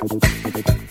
バカ。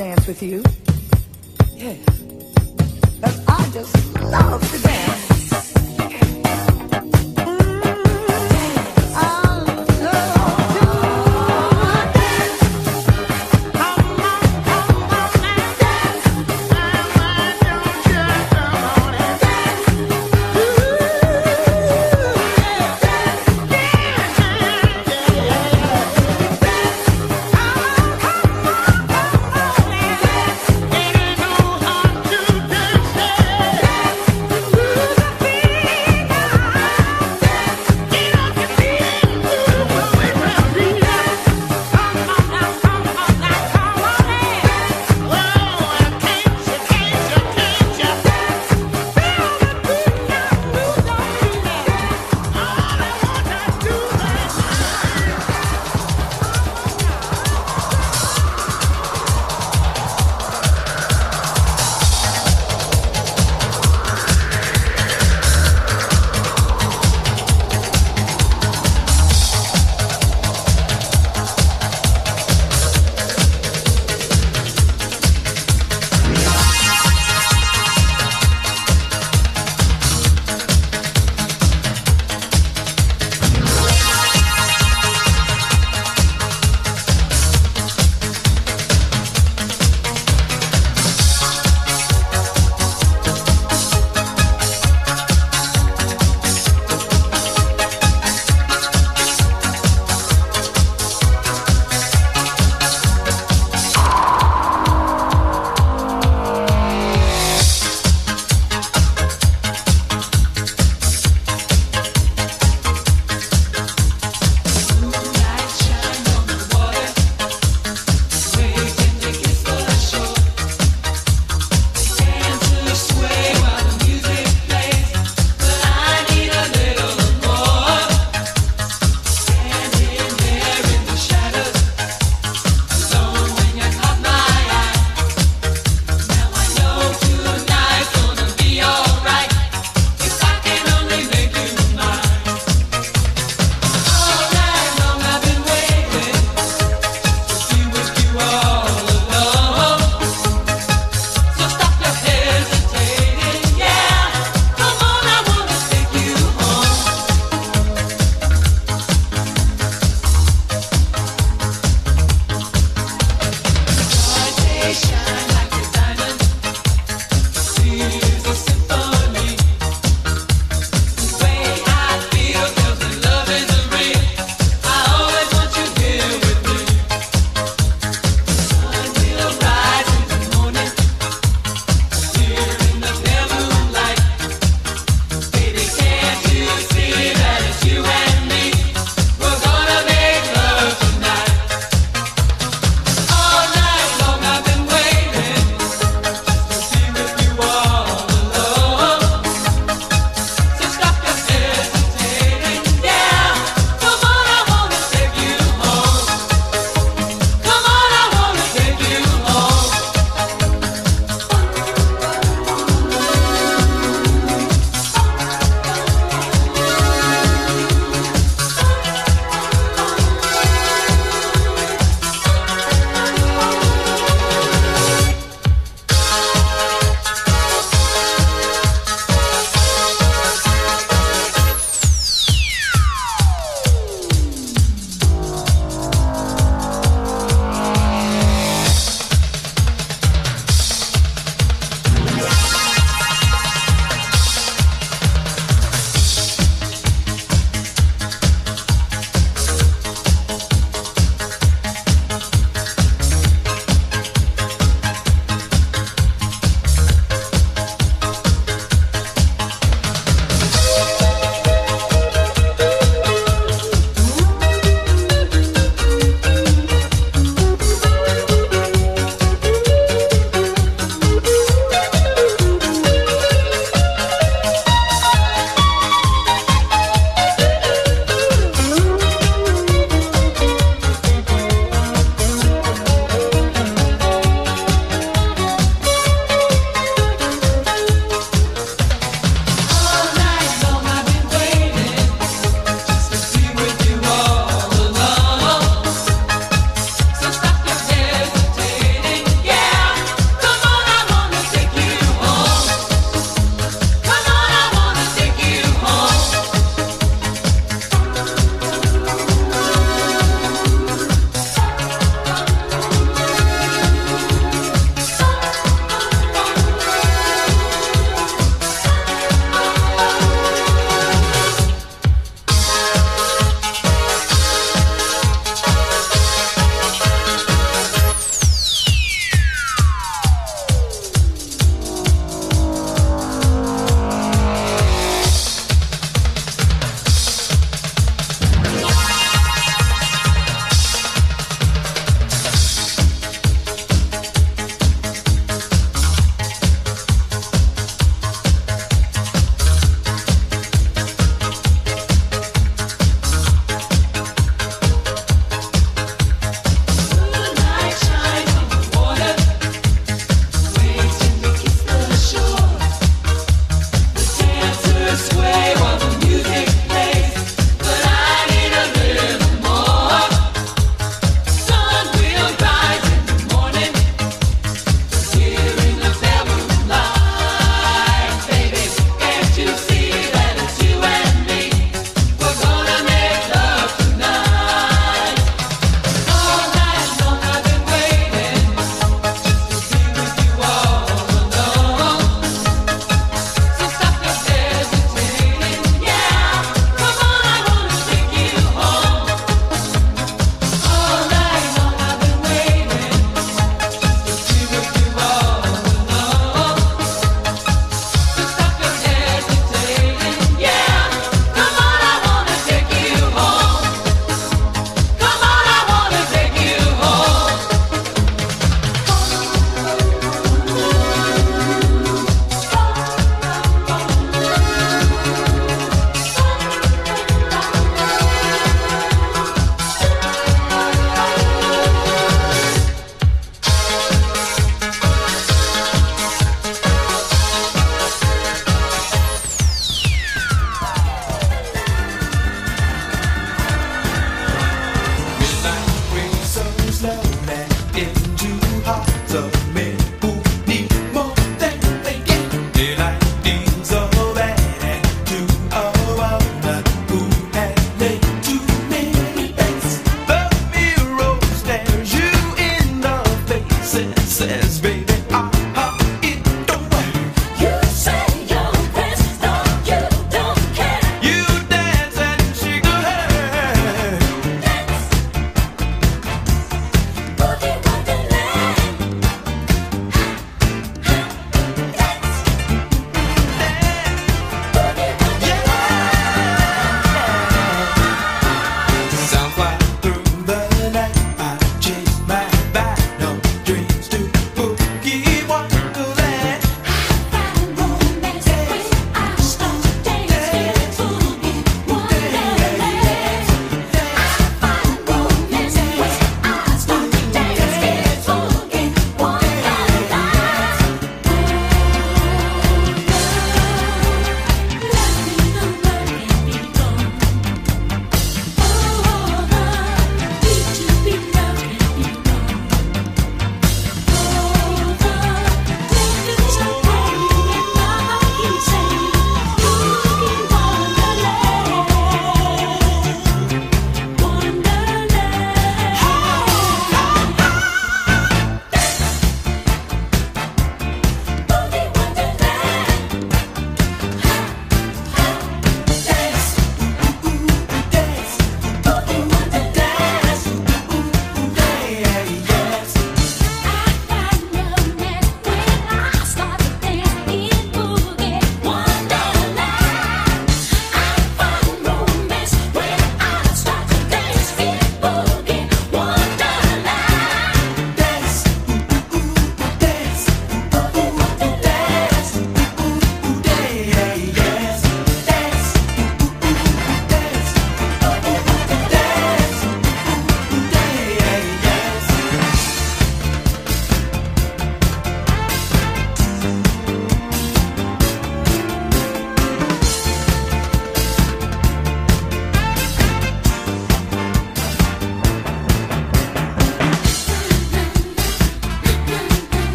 Dance with you.